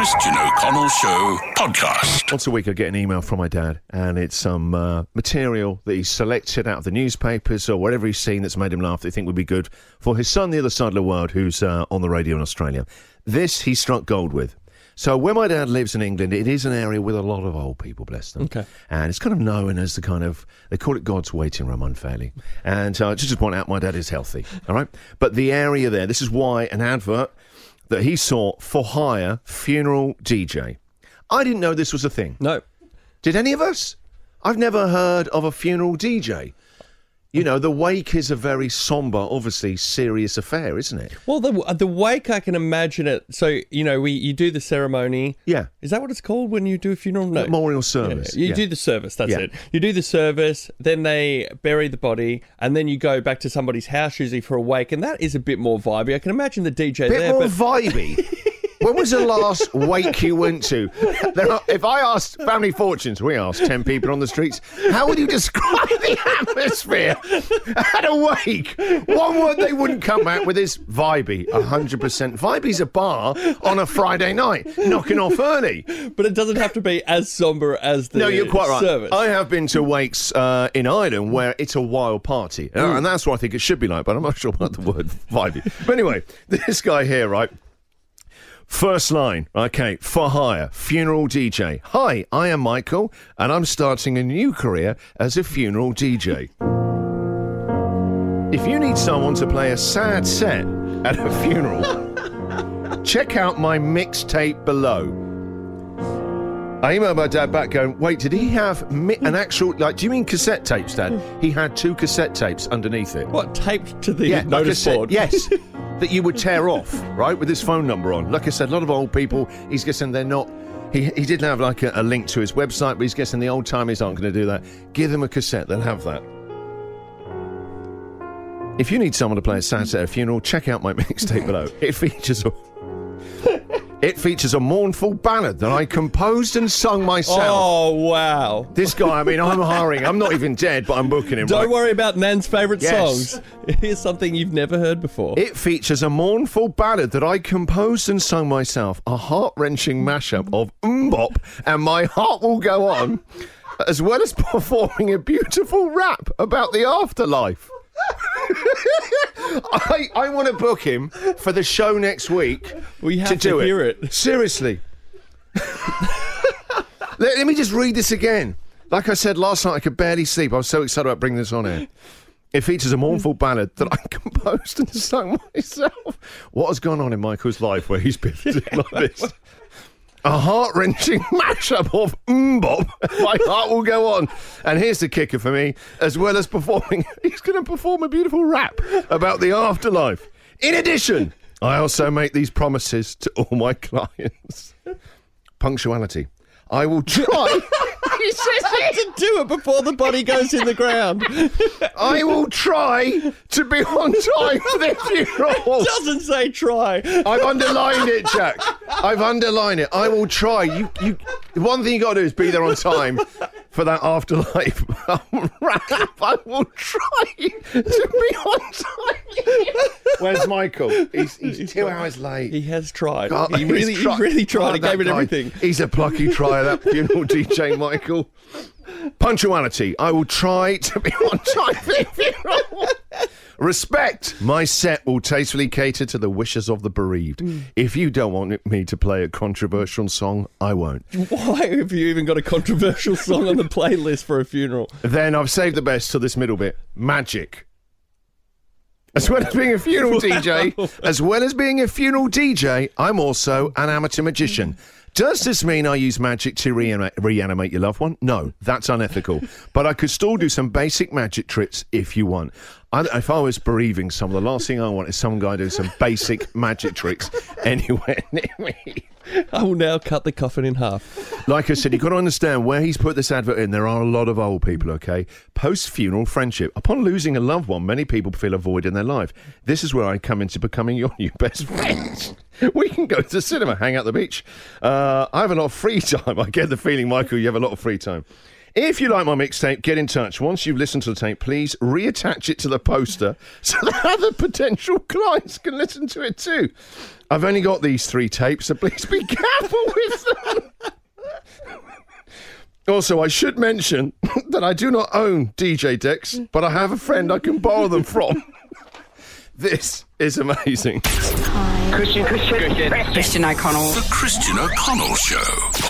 Christian O'Connell Show podcast. Once a week, I get an email from my dad, and it's some uh, material that he's selected out of the newspapers or whatever he's seen that's made him laugh that he think would be good for his son, the other side of the world, who's uh, on the radio in Australia. This he struck gold with. So where my dad lives in England, it is an area with a lot of old people, bless them. Okay. And it's kind of known as the kind of, they call it God's waiting room unfairly. And uh, just to point out, my dad is healthy, all right? But the area there, this is why an advert that he saw for hire funeral DJ. I didn't know this was a thing. No. Did any of us? I've never heard of a funeral DJ. You know, the wake is a very somber, obviously serious affair, isn't it? Well, the uh, the wake I can imagine it. So you know, we you do the ceremony. Yeah. Is that what it's called when you do a funeral? No. Memorial Yeah, service. You Yeah. do the service, that's Yeah. it. You do the service, then they bury the body, and then you go back to somebody's house usually for a wake, and that is a bit more vibey. I can imagine the DJ bit there, more but vibey. when was the last wake you went to? Are, if I asked Family Fortunes, we asked 10 people on the streets, how would you describe the atmosphere at a wake? One word they wouldn't come back with is vibey, 100%. Vibey's a bar on a Friday night, knocking off early. but it doesn't have to be as somber as the No, you're quite right. service. I have been to wakes uh, in Ireland where it's a wild party, Uh, and that's what I think it should be like. But I'm not sure about the word vibey. But anyway, this guy here, right? First line, okay, for hire, funeral DJ. Hi, I am Michael, and I'm starting a new career as a funeral DJ. If you need someone to play a sad set at a funeral, check out my mixtape below. I emailed my dad back going, wait, did he have mi- an actual, like, do you mean cassette tapes, Dad? Hmm. He had two cassette tapes underneath it. what taped to the Yeah, notice board? yes, that you would tear off, right, with his phone number on. Like I said, a lot of old people, he's guessing they're not. He, he didn't have like a, a link to his website, but he's guessing the old timers aren't going to do that. Give them a cassette, they'll have that. If you need someone to play a set at a funeral, check out my mixtape below. It features a. It features a mournful ballad that I composed and sung myself. Oh wow! This guy, I mean, I'm hiring. I'm not even dead, but I'm booking him. Don't right? worry about Nan's favourite Yes. songs. Here's something you've never heard before. It features a mournful ballad that I composed and sung myself, a heart wrenching mashup of MMMBop and My Heart Will Go On, as well as performing a beautiful rap about the afterlife. I, I want to book him for the show next week We have to to do hear it. it. Seriously. let, let me just read this again. Like I said last night, I could barely sleep. I was so excited about bringing this on here. It features a mournful ballad that I composed and sung myself. What has gone on in Michael's life where he's been like this? A heart wrenching mashup of MMMBop. My heart will go on. And here's the kicker for me as well as performing, he's going to perform a beautiful rap about the afterlife. In addition, I also make these promises to all my clients punctuality. I will try. he says it. to do it before the body goes in the ground. I will try to be on time for the funeral. Doesn't say try. I've underlined it, Jack. I've underlined it. I will try. You, you. One thing you got to do is be there on time for that afterlife rap. I will try to be on time. Where's Michael? He's, he's two hours late. He has tried. God, he really, he's he really tried. God, he gave it guy. everything. He's a plucky try, that funeral DJ, Michael. Punctuality. I will try to be on time for the funeral. Respect. My set will tastefully cater to the wishes of the bereaved. Hmm. If you don't want me to play a controversial song, I won't. Why have you even got a controversial song on the playlist for a funeral? Then I've saved the best till this middle bit. Magic. As well as being a funeral DJ, as well as being a funeral DJ, I'm also an amateur magician. Does this mean I use magic to reanimate, reanimate your loved one? No, that's unethical. but I could still do some basic magic tricks if you want. I, if I was bereaving someone, the last thing I want is some guy doing some basic magic tricks anywhere near me. I will now cut the coffin in half. Like I said, you've got to understand where he's put this advert in. There are a lot of old people, okay? Post funeral friendship. Upon losing a loved one, many people feel a void in their life. This is where I come into becoming your new best friend. We can go to the cinema, hang out the beach. Uh, I have a lot of free time. I get the feeling, Michael, you have a lot of free time. If you like my mixtape, get in touch. Once you've listened to the tape, please reattach it to the poster so that other potential clients can listen to it too. I've only got these three tapes, so please be careful with them. Also, I should mention that I do not own DJ decks, but I have a friend I can borrow them from. This is amazing. Christian, Christian, Christian. The Christian O'Connell Show.